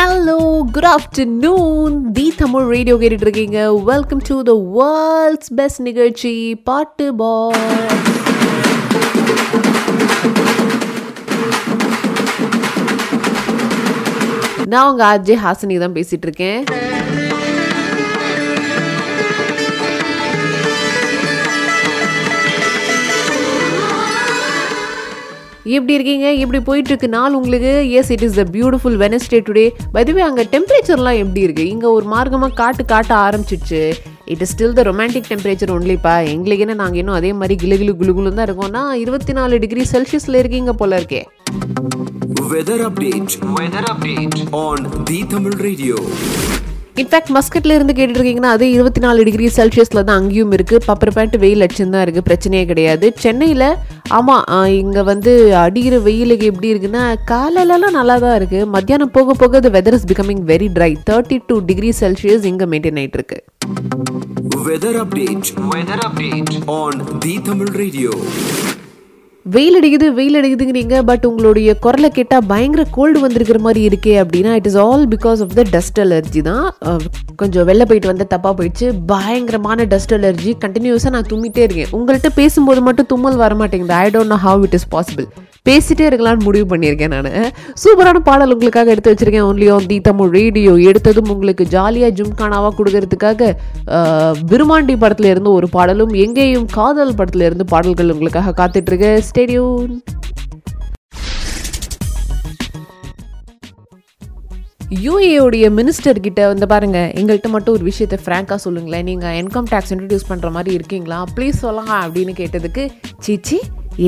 Hello good afternoon the Tamil radio கேட்டுட்டு இருக்கீங்க welcome to the world's best நிகழ்ச்சி பாட்டு பாய் நான் உங்க ஆர்ஜே ஹாசினி தான் பேசிட்டு இருக்கேன் எப்படி இருக்கீங்க? எப்படி போயிட்டு இருக்கு நாள் உங்களுக்கு? Yes it is the beautiful Wednesday today by the way அங்கே டெம்பரேச்சர்லாம் எப்படி இருக்கு? இங்கே ஒரு மார்க்கமாக காட்டு காட்ட ஆரம்பிச்சிச்சு it is still the romantic temperature ஒன்லிப்பா எங்களுக்கு என்ன நாங்கள் இன்னும் அதே மாதிரி கிளு கிளு குளு குளு தான் இருக்கோம்னா இருபத்தி நாலு டிகிரி செல்சியஸில் இருக்கீங்க போல இருக்கே. Weather update. Weather update. On the Tamil Radio. In fact மஸ்கட்ல இருந்து கேட்டுட்டு இருக்கீங்கன்னா அது இருபத்தி நாலு டிகிரி செல்சியஸ்ல தான் அங்கேயும் இருக்கு. பப்பர் பேண்ட் வெயில் அடிச்சுன்னு தான் இருக்கு. பிரச்சனையே கிடையாது. சென்னையில ஆமா ஆஹ், இங்க வந்து அடிக்கிற வெயிலுக்கு எப்படி இருக்குன்னா காலையிலலாம் நல்லா தான் இருக்கு. மத்தியானம் போக போக the weather is becoming very dry. Thirty two degree Celsius இங்க மெயின்டைன் ஆயிட்டு இருக்கு Weather update. Weather update. On the Tamil Radio. வெயில் அடிக்குது வெயில் அடிக்குதுங்கிறீங்க பட் உங்களுடைய குரலை கேட்டால் பயங்கர கோல்டு வந்திருக்கிற மாதிரி இருக்கே அப்படின்னா it is all because of the dust allergy தான். கொஞ்சம் வெளில போயிட்டு வந்து தப்பாக போயிடுச்சு. பயங்கரமான டஸ்ட் அலர்ஜி கண்டினியூஸாக நான் தும்மிட்டே இருக்கேன். உங்கள்கிட்ட பேசும்போது மட்டும் தும்மல் வர மாட்டேங்குது I don't know how it is possible பேசிட்டே இருக்கலாம்னு முடிவு பண்ணியிருக்கேன் நான். சூப்பரான பாடல் உங்களுக்காக எடுத்து வச்சிருக்கேன். Only on the Tamil radio எடுத்ததும் உங்களுக்கு ஜாலியாக ஜும்கானாவாக கொடுக்கறதுக்காக விருமாண்டி படத்துல இருந்து ஒரு பாடலும் எங்கேயும் காதல் படத்துல இருந்து பாடல்கள் உங்களுக்காக காத்துட்டு இருக்கு ஸ்டேடியூன் யூஏடைய மினிஸ்டர் கிட்ட வந்து பாருங்க எங்கள்கிட்ட மட்டும் ஒரு விஷயத்தை ஃப்ராங்காக சொல்லுங்களேன். நீங்கள் இன்கம் டேக்ஸ் இன்ட்ரடியூஸ் பண்ணுற மாதிரி இருக்கீங்களா? ப்ளீஸ் சொல்லலாம் அப்படின்னு கேட்டதுக்கு சீச்சி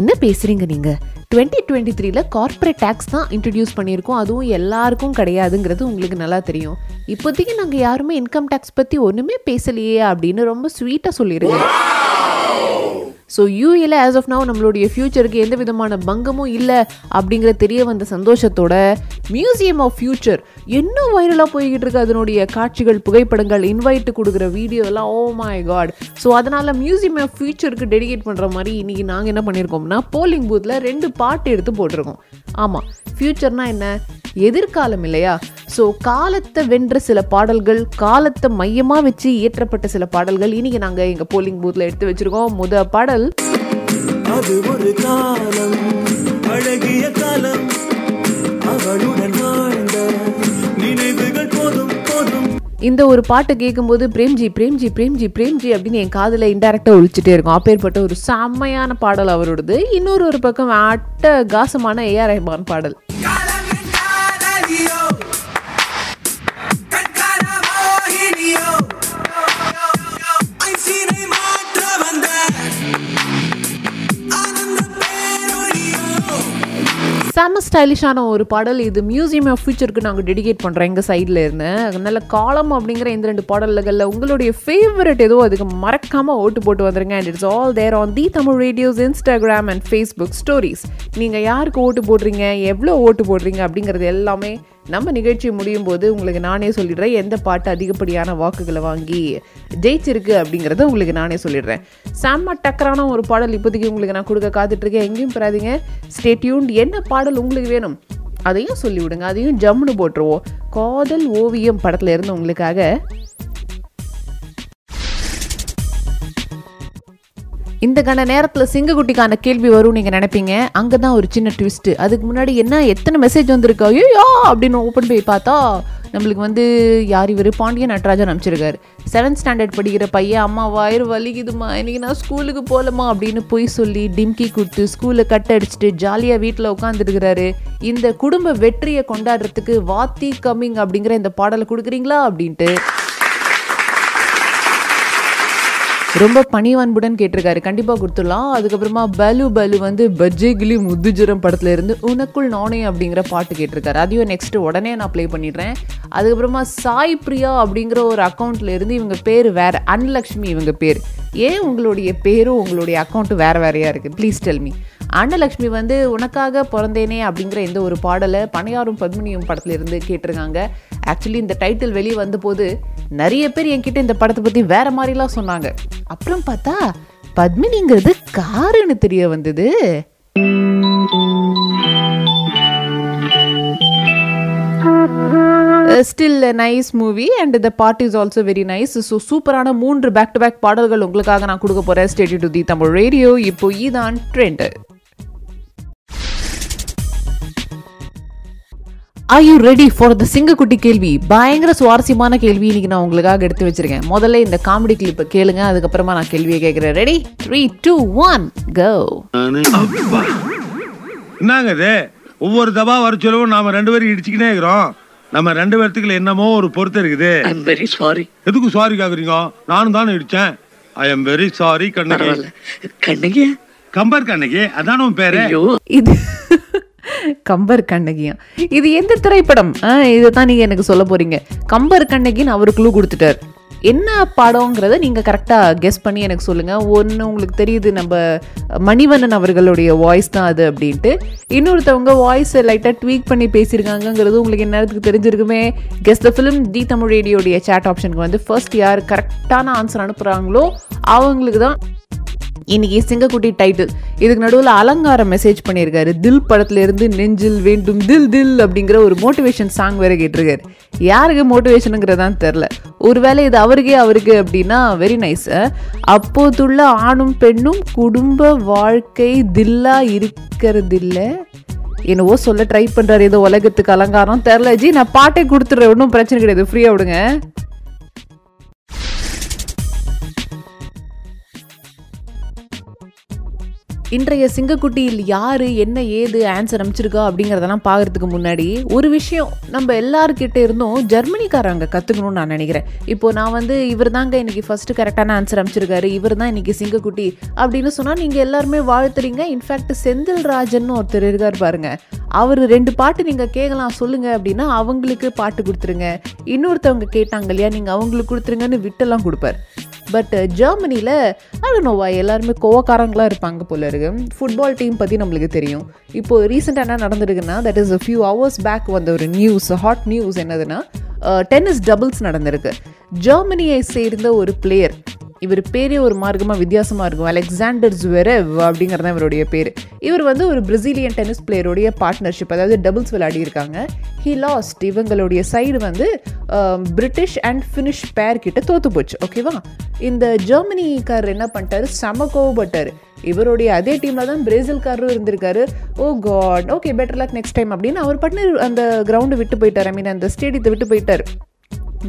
என்ன பேசுகிறீங்க நீங்கள் டுவெண்ட்டி டுவெண்ட்டி த்ரீல கார்ப்பரேட் டேக்ஸ் தான் இன்ட்ரடியூஸ் பண்ணியிருக்கோம். அதுவும் எல்லாருக்கும் கிடையாதுங்கிறது உங்களுக்கு நல்லா தெரியும். இப்போதைக்கு நாங்கள் யாருமே இன்கம் டேக்ஸ் பற்றி ஒன்றுமே பேசலையே அப்படின்னு ரொம்ப ஸ்வீட்டாக சொல்லியிருக்கோம் ஸோ யூஏல ஆஸ் ஆஃப் நவ் நம்மளுடைய ஃப்யூச்சருக்கு எந்த விதமான பங்கமும் இல்லை அப்படிங்கிற தெரிய வந்த சந்தோஷத்தோட மியூசியம் ஆஃப் ஃப்யூச்சர் இன்னும் வைரலாக போய்கிட்டு இருக்கு. அதனுடைய காட்சிகள் புகைப்படங்கள் இன்வைட் கொடுக்குற வீடியோ எல்லாம் ஓ மை காட் ஸோ அதனால் மியூசியம் ஆஃப் ஃப்யூச்சருக்கு டெடிகேட் பண்ணுற மாதிரி இன்றைக்கி நாங்கள் என்ன பண்ணியிருக்கோம்னா போலிங் பூத்தில் ரெண்டு பாட்டு எடுத்து போட்டிருக்கோம். ஆமாம் ஃப்யூச்சர்னால் என்ன? எதிர்காலம் இல்லையா? ஸோ காலத்தை வென்ற சில பாடல்கள் காலத்தை மையமாக வச்சு இயற்றப்பட்ட சில பாடல்கள் இன்னைக்கு நாங்கள் எங்கள் போலிங் பூத்தில் எடுத்து வச்சிருக்கோம். முத பாடல். அது ஒரு காலம் அழகிய காலம். அவளுடன் வாழ்ந்த நினைவுகள் போதும் போதும். இந்த ஒரு பாட்டை கேட்கும்போது பிரேம்ஜி பிரேம்ஜி பிரேம்ஜி பிரேம்ஜி அப்படின்னு என் காதில் இன்டெரக்டாக ஒழிச்சிட்டே இருக்கும். அப்பேற்பட்ட ஒரு செம்மையான பாடல் அவரோடது இன்னொரு ஒரு பக்கம் அட்ட காசமான ஏஆர் ரஹ்மான் பாடல். செம்ம ஸ்டைலிஷான ஒரு பாடல். இது மியூசியம் ஆஃப் ஃபியூச்சருக்கு நாங்கள் டெடிகேட் பண்ணுறோம் எங்கள் சைடில் இருந்து. அதனால் காலம் அப்படிங்கிற இந்த ரெண்டு பாடல்களில் உங்களுடைய ஃபேவரட் ஏதோ அதுக்கு மறக்காமல் ஓட்டு போட்டு வந்துருங்க. And it's all there on the Tamil radio's Instagram and Facebook stories நீங்கள் யாருக்கு ஓட்டு போடுறீங்க எவ்வளோ ஓட்டு போடுறீங்க அப்படிங்கிறது எல்லாமே நம்ம நிகழ்ச்சி முடியும் போது உங்களுக்கு நானே சொல்லிடுறேன். எந்த பாட்டு அதிகப்படியான வாக்குகளை வாங்கி ஜெயிச்சிருக்கு அப்படிங்கிறத உங்களுக்கு நானே சொல்லிடுறேன். செம்ம டக்கரான ஒரு பாடல் இப்போதைக்கு உங்களுக்கு நான் கொடுக்க காத்துட்ருக்கேன். எங்கேயும் பெறாதீங்க. ஸ்டேட்யூன் என்ன பாடல் உங்களுக்கு வேணும்? அதையும் சொல்லிவிடுங்க. அதையும் ஜம்முன்னு போட்டுருவோம். காதல் ஓவியம் படத்துல இருந்து உங்களுக்காக இந்த கண நேரத்தில் சிங்கக்குட்டிக்கான கேள்வி வரும் நீங்கள் நினைப்பீங்க. அங்கே தான் ஒரு சின்ன ட்விஸ்ட்டு அதுக்கு முன்னாடி என்ன எத்தனை மெசேஜ் வந்திருக்கா? ஐயோ அப்படின்னு ஓப்பன் போய் பார்த்தா நம்மளுக்கு வந்து யார் இவர்? பாண்டியன் நட்ராஜன் அனுப்பிச்சிருக்காரு. செவன்த் ஸ்டாண்டர்ட் படிக்கிற பையன் அம்மா வயிறு வலிக்குதுமா இன்றைக்கி நான் ஸ்கூலுக்கு போகலமா அப்படின்னு போய் சொல்லி டிம்கி கொடுத்து ஸ்கூலில் கட் அடிச்சுட்டு ஜாலியாக வீட்டில் உட்காந்துருக்கிறாரு இந்த குடும்ப வெற்றியை கொண்டாடுறதுக்கு வாத்தி கம்மிங் அப்படிங்கிற இந்த பாடலை கொடுக்குறீங்களா? அப்படின்ட்டு. ரொம்ப பணிவன்புடன் கேட்டிருக்காரு. கண்டிப்பாக கொடுத்துடலாம். அதுக்கப்புறமா பலு பலு வந்து பஜ்ஜே கிளி முத்துஜரம் படத்துல இருந்து உனக்குள் நானே அப்படிங்கிற பாட்டு கேட்டிருக்காரு. அதையும் நெக்ஸ்ட் உடனே நான் ப்ளே பண்ணிடுறேன். அதுக்கப்புறமா சாய் பிரியா அப்படிங்கிற ஒரு அக்கௌண்ட்ல இருந்து இவங்க பேர் வேற. அன்லக்ஷ்மி இவங்க பேர். ஏன் உங்களுடைய பேரும் உங்களுடைய அக்கௌண்ட்டும் வேற வேறையா இருக்கு? ப்ளீஸ் டெல் மீ அன்னலக்ஷ்மி வந்து உனக்காக பிறந்தேனே அப்படிங்கிற இந்த ஒரு பாடலை பனையாரும் பத்மினியும் படத்துல இருந்து கேட்டிருக்காங்க. ஆக்சுவலி இந்த டைட்டில் வெளியே வந்தபோது நிறைய பேர் என்கிட்ட இந்த படத்தை பற்றி வேற மாதிரிலாம் சொன்னாங்க. அப்புறம் பார்த்தா பத்மினிங்கிறது காருன்னு தெரிய வந்தது. Still nice movie and the part is also very nice so சூப்பரான மூன்று பேக் டு பேக் பாடல்கள் உங்களுக்காக நான் கொடுக்க போகிறேன் stay tuned to the Tamil radio இப்போ இதான் trend are you ready for the சிங்கக்குட்டி கேள்வி? பயங்கர சுவாரஸ்யமான கேள்வி இன்னைக்கு நான் உங்களுக்காக எடுத்து வச்சிருக்கேன். முதல்ல இந்த காமெடி கிளிப்பை கேளுங்க அதுக்கப்புறமா நான் கேள்வியை கேட்குறேன். Ready three two one go என்னங்க இது? ஒவ்வொரு தபா வர சொல்லவும் நாம ரெண்டு பேரும் இடிச்சுக்கினே இருக்கிறோம். நம்ம ரெண்டு பேர்த்துக்குள்ள என்னமோ ஒரு பொருத்தம் இருக்குது. ஐம் வெரி சாரி எதுக்கு சாரி கேக்குறீங்க? நானும் தானே இடிச்சேன். I am very sorry Kannagi. Kannagi? Kambar Kannagi அதான உன் பேரு? ஐயோ. இது கம்பர் கண்ணகியா இது எந்த திரைப்படம்? இதை தான் நீங்கள் எனக்கு சொல்ல போறீங்க. கம்பர் கண்ணகின்னு அவர் குழு கொடுத்துட்டார். என்ன படங்கிறத நீங்கள் கரெக்டாக கெஸ் பண்ணி எனக்கு சொல்லுங்கள் ஒன்று உங்களுக்கு தெரியுது நம்ம மணிவண்ணன் அவர்களுடைய வாய்ஸ் தான் அது அப்படின்ட்டு. இன்னொருத்தவங்க வாய்ஸை லைட்டாக ட்வீக் பண்ணி பேசியிருக்காங்கங்கிறது உங்களுக்கு நேரத்துக்கு தெரிஞ்சிருக்குமே. Guess the film the Tamil ரேடியோடைய chat ஆப்ஷனுக்கு வந்து ஃபர்ஸ்ட் யார் கரெக்டான ஆன்சர் அனுப்புகிறாங்களோ அவங்களுக்கு தான் இன்னைக்கு சிங்கக்குட்டி டைட்டில் இதுக்கு நடுவில் அலங்காரம் மெசேஜ் பண்ணியிருக்காரு. தில் படத்துலேருந்து நெஞ்சில் வேண்டும் தில் தில் அப்படிங்கிற ஒரு மோட்டிவேஷன் சாங் வேறு கேட்டிருக்காரு. யாருக்கு மோட்டிவேஷனுங்கிறதான் தெரில ஒருவேளை இது அவருக்கே அவருக்கு அப்படின்னா வெரி நைஸ் அப்போதுள்ள ஆணும் பெண்ணும் குடும்ப வாழ்க்கை தில்லா இருக்கிறதில்ல. என்னவோ சொல்ல ட்ரை பண்ணுறாரு ஏதோ உலகத்துக்கு அலங்காரம். தெரில ஜி நான் பாட்டை கொடுத்துட்றேன். ஒன்றும் பிரச்சனை கிடையாது. ஃப்ரீயாக விடுங்க. இன்றைய சிங்கக்குட்டியில் யாரு என்ன ஏது ஆன்சர் அமைச்சிருக்கா அப்படிங்கிறதெல்லாம் பார்க்கறதுக்கு முன்னாடி ஒரு விஷயம் நம்ம எல்லாருக்கிட்ட இருந்தும் ஜெர்மனிக்காரங்க கற்றுக்கணும்னு நான் நினைக்கிறேன். இப்போ நான் வந்து இவர் தாங்க இன்றைக்கி ஃபஸ்ட்டு கரெக்டான ஆன்சர் அமைச்சிருக்காரு இவர் தான் இன்றைக்கி சிங்கக்குட்டி அப்படின்னு சொன்னால் நீங்கள் எல்லாருமே வாழ்த்துறீங்க. இன்ஃபேக்ட் செந்தில் ராஜன் ஒருத்தர் இருக்கார் பாருங்க. அவர் ரெண்டு பாட்டு நீங்கள் கேட்கலாம் சொல்லுங்கள் அப்படின்னா அவங்களுக்கு பாட்டு கொடுத்துருங்க. இன்னொருத்தவங்க கேட்டாங்க இல்லையா நீங்கள் அவங்களுக்கு கொடுத்துருங்கன்னு விட்டெல்லாம் கொடுப்பார். பட் ஜெர்மனியில் நோவா எல்லாருமே கோவக்காரங்களாக இருப்பாங்க போல இருக்கு. ஃபுட்பால் டீம் பற்றி நம்மளுக்கு தெரியும். இப்போ ரீசெண்டாக என்ன நடந்திருக்குன்னா that is a few hours back வந்த ஒரு நியூஸ் ஹாட் நியூஸ் என்னதுன்னா uh, டென்னிஸ் டபுள்ஸ் நடந்திருக்கு. ஜெர்மனியை சேர்ந்த ஒரு பிளேயர் இவர் பேரே ஒரு மார்க்கமாக வித்தியாசமாக இருக்கும். அலெக்சாண்டர் ஜுவெரவ் அப்படிங்கிறது தான் இவருடைய பேர். இவர் வந்து ஒரு பிரசிலியன் டென்னிஸ் பிளேயருடைய பார்ட்னர்ஷிப் அதாவது டபுள்ஸ் விளையாடி இருக்காங்க. ஹி லாஸ்ட் இவங்களுடைய சைடு வந்து பிரிட்டிஷ் அண்ட் ஃபினிஷ் பேர் கிட்ட தோத்து போச்சு. ஓகேவா இந்த ஜெர்மனிக்காரர் என்ன பண்ணிட்டாரு? செம கோவப்பட்டார். இவருடைய அதே டீமில் தான் பிரேசில்காரரும் இருந்திருக்காரு. ஓ God okay better luck next time அப்படின்னு அவர் பண்ணி அந்த கிரவுண்டு விட்டு போயிட்டார். ஐ மீன் அந்த ஸ்டேடியத்தை விட்டு போயிட்டார்.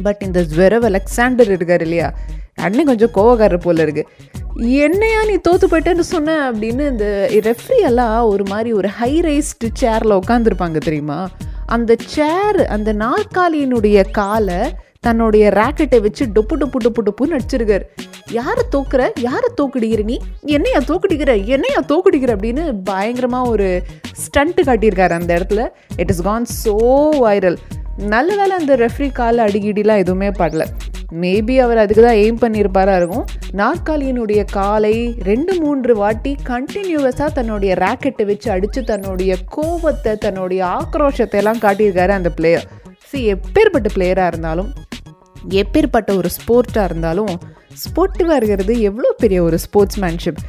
பட் இந்த ஜுவரவ் அலெக்சாண்டர் இருக்கார் இல்லையா? அண்ணன் கொஞ்சம் கோவக்காரர் போல இருக்கு. என்னையா நீ தோத்து போயிட்டேன்னு சொன்ன அப்படின்னு இந்த ரெஃப்ரி எல்லாம் ஒரு மாதிரி ஒரு ஹை ரைஸ்டு சேரில் உட்காந்துருப்பாங்க தெரியுமா? அந்த சேர் அந்த நாற்காலியினுடைய காலை தன்னுடைய ராக்கெட்டை வச்சு டொப்பு டொப்பு டொப்பு டொப்புன்னு அடிச்சிருக்காரு. யாரை தோக்குற? யாரை தோக்கடிக்கிற நீ? என்னையா தோக்கடிக்கிற? என்னையா தோக்கடிக்கிற அப்படின்னு பயங்கரமாக ஒரு ஸ்டண்ட்டு காட்டியிருக்காரு அந்த இடத்துல. It is gone so viral நல்ல வேலை அந்த ரெஃப்ரி காலில் அடிக்கடிலாம் எதுவுமே படல. மேபி அவர் அதுக்கு தான் எய்ம் பண்ணியிருப்பாரா இருக்கும். நாற்காலியினுடைய காலை ரெண்டு மூன்று வாட்டி கண்டினியூவஸாக தன்னுடைய ராக்கெட்டை வச்சு அடித்து தன்னுடைய கோபத்தை தன்னுடைய ஆக்ரோஷத்தை எல்லாம் காட்டியிருக்காரு அந்த பிளேயர் சி எப்பேற்பட்ட பிளேயராக இருந்தாலும் எப்பேற்பட்ட ஒரு ஸ்போர்ட்டாக இருந்தாலும் ஸ்போர்ட்டிவாக இருக்கிறது எவ்வளோ பெரிய ஒரு ஸ்போர்ட்ஸ்மேன்ஷிப்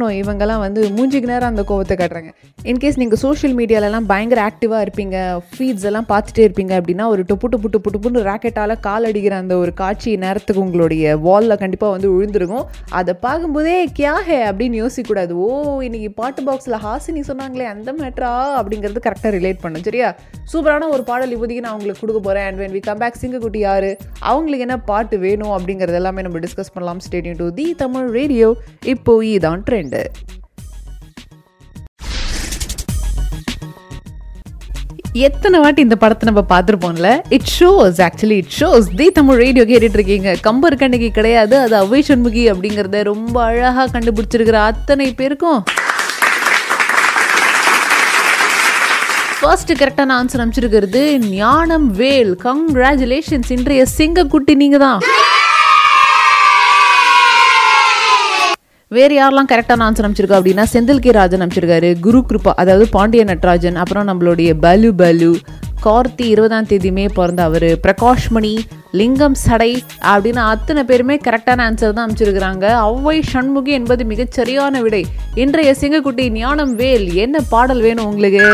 நோ இவங்கெல்லாம் வந்து மூஞ்சிக்கு நேரம் அந்த கோவத்தை காட்டுறாங்க. இன்கேஸ் நீங்கள் சோஷியல் மீடியாலலாம் பயங்கர ஆக்டிவாக இருப்பீங்க ஃபீட்ஸ் எல்லாம் பார்த்துட்டே இருப்பீங்க அப்படின்னா ஒரு டொப்பு டொப்பு டொப்பு டொப்புன்னு ராக்கெட்டால் கால் அடிக்கிற அந்த ஒரு காட்சி நேரத்துக்கு உங்களுடைய வாலில் கண்டிப்பாக வந்து விழுந்துருக்கும். அதை பார்க்கும்போதே கியாஹே அப்படின்னு யோசிக்கக்கூடாது. ஓ இன்னைக்கு பாட்டு பாக்ஸில் ஹாசினி சொன்னாங்களே அந்த மேட்ரா அப்படிங்கிறது கரெக்டாக ரிலேட் பண்ணும் சரியா? சூப்பரான ஒரு பாடல் இப்போதைக்கு நான் உங்களுக்கு கொடுக்க போகிறேன் and when we come back சிங்கக்குட்டி யார்? அவங்களுக்கு என்ன பாட்டு வேணும் அப்படிங்கிறது எல்லாமே நம்ம டிஸ்கஸ் பண்ணலாம். Stay tuned to the Tamil radio இப்போ இதான் ட்ரெண்டு எத்தனை வாட்டி இந்த படத்தை நம்ம பார்த்துருப்போம்ல? It shows actually it shows the Tamil radio கேட்டுட்டு இருக்கீங்க. கம்பர் கண்ணகி கிடையாது. அது அவை சண்முகி அப்படிங்கிறத ரொம்ப அழகாக கண்டுபிடிச்சிருக்கிற அத்தனை பேருக்கும். ஃபர்ஸ்ட் கரெக்டான ஆன்சர் அமைச்சிருக்கிறது ஞானம் வேல். கங்க்ராச்சுலேஷன்ஸ் இன்றைய சிங்கக்குட்டி நீங்க தான் வேறு யாரெல்லாம் கரெக்டான ஆன்சர் அமைச்சிருக்கா அப்படின்னா செந்தில் கே ராஜன் அமைச்சிருக்காரு குரு கிருபா அதாவது பாண்டிய நட்ராஜன் அப்புறம் நம்மளுடைய பலு பலு கார்த்தி இருபதாம் தேதியுமே பிறந்த அவர் பிரகாஷ்மணி லிங்கம் சடை அப்படின்னு அத்தனை பேருமே கரெக்டான ஆன்சர் தான் அமைச்சிருக்கிறாங்க ஒவ்வை சண்முகி என்பது மிகச் சரியான விடை. இன்றைய சிங்கக்குட்டி ஞானம் வேல் என்ன பாடல் வேணும் உங்களுக்கு?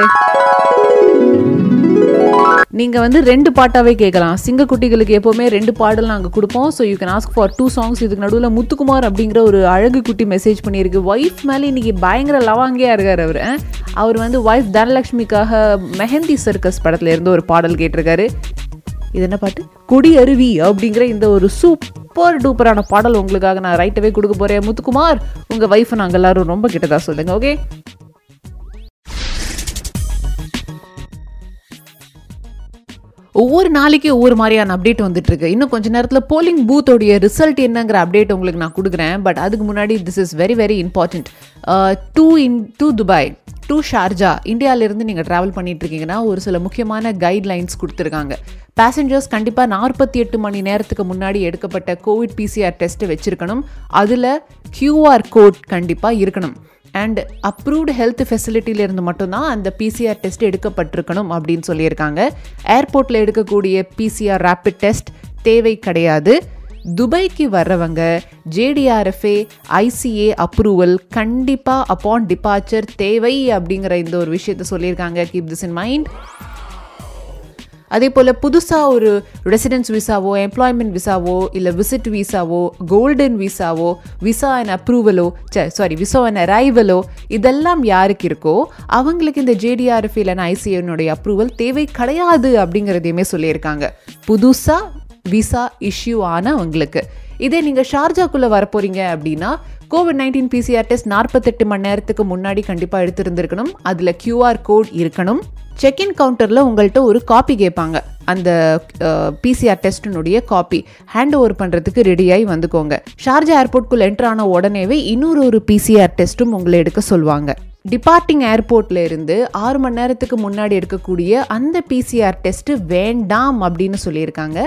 நீங்கள் வந்து ரெண்டு பாட்டாகவே கேட்கலாம். சிங்க குட்டிகளுக்கு எப்போவுமே ரெண்டு பாடல் நாங்கள் கொடுப்போம். So you can ask for two songs இதுக்கு நடுவில் முத்துக்குமார் அப்படிங்கிற ஒரு அழகு குட்டி மெசேஜ் பண்ணியிருக்கு. ஒய்ஃப் மேலே இன்னைக்கு பயங்கர லவாங்கியாக இருக்கார் அவர். அவர் வந்து ஒய்ஃப் தனலக்ஷ்மிக்காக மெஹந்தி சர்க்கஸ் படத்துல இருந்து ஒரு பாடல் கேட்டிருக்காரு. இது என்ன பாட்டு? கொடி அருவி அப்படிங்கிற இந்த ஒரு சூப்பர் டூப்பரான பாடல் உங்களுக்காக நான் ரைட்டவே கொடுக்க போகிறேன் முத்துக்குமார் உங்கள் ஒய்ஃபை நாங்கள் எல்லாரும் ரொம்ப கிட்டதாக சொல்லுங்கள் ஓகே ஒவ்வொரு நாளைக்கு ஒவ்வொரு மாதிரியான அப்டேட் வந்துட்டு இருக்கு இன்னும் கொஞ்ச நேரத்தில் போலிங் பூத்தோடைய ரிசல்ட் என்னங்கிற அப்டேட் உங்களுக்கு நான் கொடுக்குறேன். பட் அதுக்கு முன்னாடி this is very very important to uh, into Dubai to Sharjah இந்தியாவிலேருந்து நீங்கள் ட்ராவல் பண்ணிட்டு இருக்கீங்கன்னா ஒரு சில முக்கியமான கைட்லைன்ஸ் கொடுத்துருக்காங்க. பேசஞ்சர்ஸ் கண்டிப்பாக நாற்பத்தி எட்டு மணி நேரத்துக்கு முன்னாடி எடுக்கப்பட்ட கோவிட் பிசிஆர் டெஸ்ட்டை வச்சுருக்கணும். அதில் கியூஆர் கோட் கண்டிப்பாக இருக்கணும். அண்ட் அப்ரூவ்டு ஹெல்த் ஃபெசிலிட்டியிலேருந்து மட்டும்தான் அந்த பிசிஆர் டெஸ்ட் எடுக்கப்பட்டிருக்கணும் அப்படின்னு சொல்லியிருக்காங்க. ஏர்போர்ட்டில் எடுக்கக்கூடிய பிசிஆர் ரேபிட் டெஸ்ட் தேவை கிடையாது. துபாய்க்கு வர்றவங்க ஜேடிஆர்எஃப்ஏ ஐசிஏ அப்ரூவல் கண்டிப்பாக அப்பான் டிபார்ச்சர் தேவை அப்படிங்கிற இந்த ஒரு விஷயத்த சொல்லியிருக்காங்க. கீப் திஸ் இன் மைண்ட் அதே போல் புதுசாக ஒரு ரெசிடென்ஸ் விசாவோ எம்ப்ளாய்மெண்ட் விசாவோ இல்லை விசிட் விசாவோ கோல்டன் விசாவோ விசா அண்ட் அப்ரூவலோ சாரி விசா அண்ட் அரைவலோ இதெல்லாம் யாருக்கு இருக்கோ அவங்களுக்கு இந்த ஜேடிஆர்எஃப் இல்லைன்னா ஐசிஎனுடைய அப்ரூவல் தேவை கிடையாது அப்படிங்கிறதையுமே சொல்லியிருக்காங்க. புதுசாக விசா இஷ்யூ ஆனவங்களுக்கு. இதே நீங்கள் ஷார்ஜாக்குள்ளே வரப்போறீங்க அப்படின்னா கோவிட் நைன்டீன் பிசிஆர் டெஸ்ட் நாற்பத்தெட்டு மணி நேரத்துக்கு முன்னாடி கண்டிப்பாக எடுத்திருந்திருக்கணும். அதில் கியூஆர் கோட் இருக்கணும். செக்இன் கவுண்டரில் உங்கள்கிட்ட ஒரு காப்பி கேட்பாங்க. அந்த பிசிஆர் டெஸ்டினுடைய காப்பி ஹேண்ட் ஓவர் பண்ணுறதுக்கு ரெடியாகி வந்துக்கோங்க. ஷார்ஜா ஏர்போர்ட்குள்ளே என்டர் ஆன உடனேவே இன்னொரு ஒரு பிசிஆர் டெஸ்ட்டும் உங்களை எடுக்க சொல்லுவாங்க. டிபார்ட்டிங் ஏர்போர்ட்ல இருந்து ஆறு மணி நேரத்துக்கு முன்னாடி எடுக்கக்கூடிய அந்த பிசிஆர் டெஸ்ட் வேண்டாம் அப்படின்னு சொல்லியிருக்காங்க.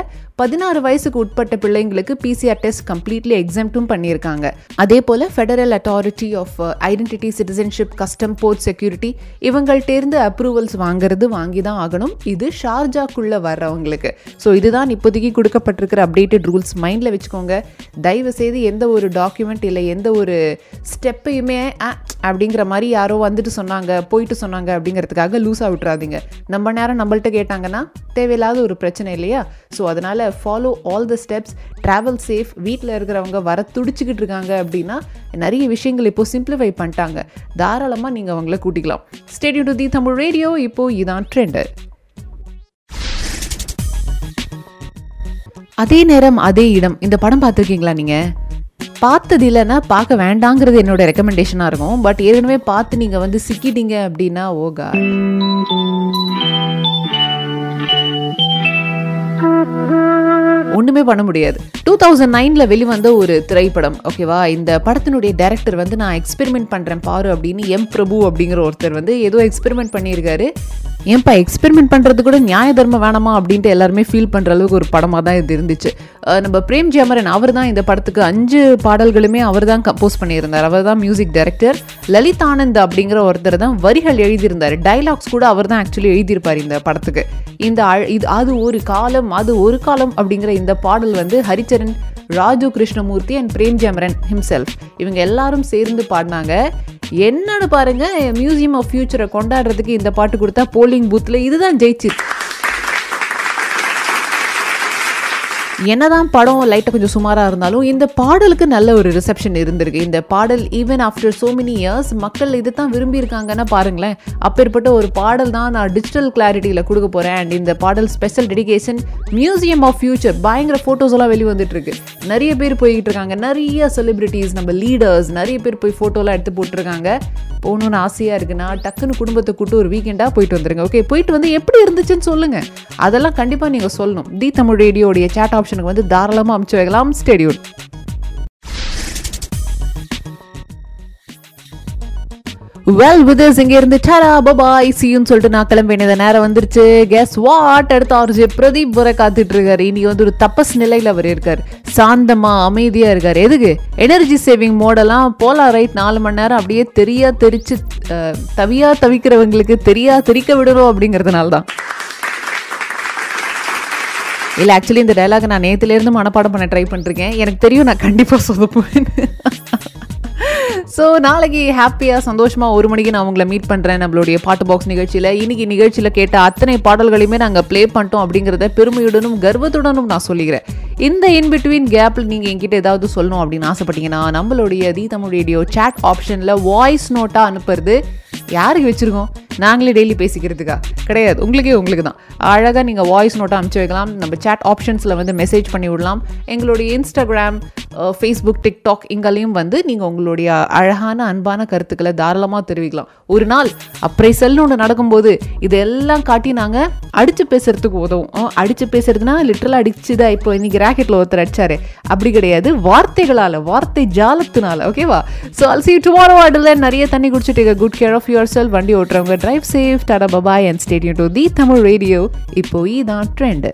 பதினாறு வயசுக்கு உட்பட்ட பிள்ளைங்களுக்கு பிசிஆர் டெஸ்ட் கம்ப்ளீட்லி எக்ஸாம்ட்டும் பண்ணியிருக்காங்க. அதே போல் federal authority of identity citizenship custom port security இவங்கள்ட்டேருந்து approvals வாங்குறது வாங்கி தான் ஆகணும். இது ஷார்ஜாக்குள்ளே வர்றவங்களுக்கு. ஸோ இதுதான் இப்போதைக்கு கொடுக்கப்பட்டிருக்கிற அப்டேட்டட் ரூல்ஸ் மைண்டில் வச்சுக்கோங்க. தயவு செய்து எந்த ஒரு டாக்குமெண்ட் இல்லை எந்த ஒரு ஸ்டெப்பையுமே அப்படிங்கிற மாதிரி யாரோ வந்துட்டு சொன்னாங்க போயிட்டு சொன்னாங்க அப்படிங்கிறதுக்காக லூஸாக விட்டுறாதீங்க. நம்ம நேரம் நம்மள்ட்ட கேட்டாங்கன்னா தேவையில்லாத ஒரு பிரச்சனை இல்லையா? ஸோ அதனால் follow all the steps travel safe வீட்டில் இருக்கிறவங்க வர துடிச்சிக்கிட்டு இருக்காங்க அப்படின்னா நிறைய விஷயங்கள் இப்போ சிம்பிளிஃபை பண்ணிட்டாங்க. தாராளமாக நீங்கள் அவங்கள கூட்டிக்கலாம். Stay tuned to the Tamil radio இப்போ இதான் ட்ரெண்டு அதே நேரம் அதே இடம். இந்த படம் பார்த்துருக்கீங்களா நீங்கள் பார்த்தது இல்லைன்னா பார்க்க வேண்டாங்கிறது என்னோட ரெக்கமெண்டேஷனாக இருக்கும். பட் ஏற்கனவே பார்த்து நீங்கள் வந்து சிக்கிட்டீங்க அப்படின்னா oh ஓகா ஒன்றுமே பண்ண முடியாது. டூ தௌசண்ட் நைனில் வெளிவந்த ஒரு திரைப்படம் ஓகேவா இந்த படத்தினுடைய டைரக்டர் வந்து நான் எக்ஸ்பெரிமெண்ட் பண்ணுறேன் பாரு அப்படின்னு எம் பிரபு அப்படிங்கிற ஒருத்தர் வந்து ஏதோ எக்ஸ்பெரிமெண்ட் பண்ணியிருக்காரு. ஏன்பா எக்ஸ்பெரிமெண்ட் பண்ணுறது கூட நியாய தர்மம் வேணாமா அப்படின்ட்டு எல்லாருமே ஃபீல் பண்ணுற அளவுக்கு ஒரு படமாக தான் இது இருந்துச்சு. நம்ம பிரேம் அமரன் அவர் தான் இந்த படத்துக்கு அஞ்சு பாடல்களுமே அவர் தான் கம்போஸ் பண்ணியிருந்தார். அவர் தான் மியூசிக் டைரக்டர் லலித் ஆனந்த் அப்படிங்கிற ஒருத்தர் தான் வரிகள் எழுதியிருந்தார். டைலாக்ஸ் கூட அவர் தான் ஆக்சுவலி எழுதியிருப்பார் இந்த படத்துக்கு. இந்த அழ- இது அது ஒரு காலம் அது ஒரு காலம் அப்படிங்கிற இந்த பாடல் வந்து ஹரிச்சரன் ராஜு கிருஷ்ணமூர்த்தி அண்ட் பிரேம் ஜெயமரன் ஹிம்செல்ஃப் இவங்க எல்லாரும் சேர்ந்து பாடினாங்க. என்னன்னு பாருங்க மியூசியம் ஆஃப் ஃபியூச்சரை கொண்டாடுறதுக்கு இந்த பாட்டு கொடுத்தா போலிங் பூத்தில் இதுதான் ஜெயிச்சிருக்கு என்னதான் படம் லைட்டாக கொஞ்சம் சுமாராக இருந்தாலும் இந்த பாடலுக்கு நல்ல ஒரு ரிசப்ஷன் இருந்திருக்கு. இந்த பாடல் even after so many years மக்கள் இது தான் விரும்பியிருக்காங்கன்னா பாருங்களேன். அப்பேற்பட்ட ஒரு பாடல் தான் நான் டிஜிட்டல் கிளாரிட்டியில் கொடுக்க போகிறேன் அண்ட் இந்த பாடல் special dedication museum of future பயங்கர ஃபோட்டோஸ் எல்லாம் வெளி வந்துட்டுருக்கு நிறைய பேர் போய்கிட்டு இருக்காங்க. நிறைய செலிபிரிட்டிஸ் நம்ம லீடர்ஸ் நிறைய பேர் போய் ஃபோட்டோலாம் எடுத்து போட்டிருக்காங்க. போகணுன்னு ஆசையாக இருக்குன்னா டக்குன்னு குடும்பத்தை கூட்டு ஒரு வீக்கெண்டாக போயிட்டு வந்துருங்க. ஓகே போயிட்டு வந்து எப்படி இருந்துச்சுன்னு சொல்லுங்கள் அதெல்லாம் கண்டிப்பாக நீங்கள் சொல்லணும். தி தமிழ் ரேடியோடைய சேட் ஆப்ஷனுக்கு வந்து தாராளமாக அமுச்சு வைக்கலாம். ஸ்டேடியோட் வெல் விதர்ஸ் இங்க இருந்து டரா பபாய் சியூன்னு சொல்லிட்டு நான் கிளம்ப வேண்டியது நேரம் வந்துருச்சு. கெஸ் வாட் அடுத்த ஆர்ஜி பிரதீப் வர காத்துட்டு இருக்காரு இனி வந்து ஒரு தப்பஸ் நிலையில் அவர் இருக்கார். சாந்தமா அமைதியா இருக்காரு. எதுக்கு? எனர்ஜி சேவிங் மோடெல்லாம் போலா ரைட் நாலு மணி நேரம் அப்படியே தெரியா தெரிச்சு தவியாக தவியா தவிக்கிறவங்களுக்கு தெரியா தெரிக்க விடணும் அப்படிங்கிறதுனால தான் இல்லை ஆக்சுவலி இந்த டைலாக் நான் நேற்றுலேருந்து மனப்பாடம் பண்ண ட்ரை பண்ணிருக்கேன். எனக்கு தெரியும் நான் கண்டிப்பாக சொதப்புவேன் ஸோ நாளைக்கு ஹாப்பியாக சந்தோஷமாக ஒரு மணிக்கு நான் உங்களை மீட் பண்ணுறேன் நம்மளுடைய பாட்டு பாக்ஸ் நிகழ்ச்சியில். இன்றைக்கி நிகழ்ச்சியில் கேட்ட அத்தனை பாடல்களையுமே நாங்கள் ப்ளே பண்ணிட்டோம் அப்படிங்கிறத பெருமையுடனும் கர்வத்துடனும் நான் சொல்லிக்கிறேன். இந்த இன்பிட்வீன் கேப்பில் நீங்கள் என்கிட்ட ஏதாவது சொல்லணும் அப்படின்னு ஆசைப்பட்டீங்கன்னா நம்மளுடைய தி தமிழ் ரேடியோ சேட் ஆப்ஷனில் வாய்ஸ் நோட்டாக அனுப்புறது யாருக்கு வச்சுருக்கோம்? நாங்களே டெய்லி பேசிக்கிறதுக்கா? கிடையாது. உங்களுக்கே உங்களுக்கு தான் அழகாக நீங்கள் வாய்ஸ் நோட்டை அனுப்பிச்சு வைக்கலாம். நம்ம சேட் ஆப்ஷன்ஸில் வந்து மெசேஜ் பண்ணி விடலாம். எங்களுடைய இன்ஸ்டாகிராம் ஃபேஸ்புக் டிக்டாக் இங்கேலையும் வந்து நீங்கள் உங்களுடைய அழகான அன்பான கருத்துக்களை தாராளமாக தெரிவிக்கலாம். ஒரு நாள் அப்புறம் செல்னு ஒன்று நடக்கும்போது இதெல்லாம் காட்டி நாங்கள் அடித்து பேசுகிறதுக்கு உதவும். அடித்து பேசுறதுனா லிட்டரலாக அடிச்சுதான் இப்போ இன்றைக்கி ராக்கெட்டில் ஒருத்தர் அடித்தார் அப்படி கிடையாது. வார்த்தைகளால் வார்த்தை ஜாலத்தினால ஓகேவா ஸோ அல் சி டுமாரோ ஆர்டரில் நிறைய தண்ணி குடிச்சிட்டு good care of your self வண்டி ஓட்டுறவங்க drive safe tata bye bye and stay tuned to the Tamil radio இப்போ இதான் ட்ரெண்ட்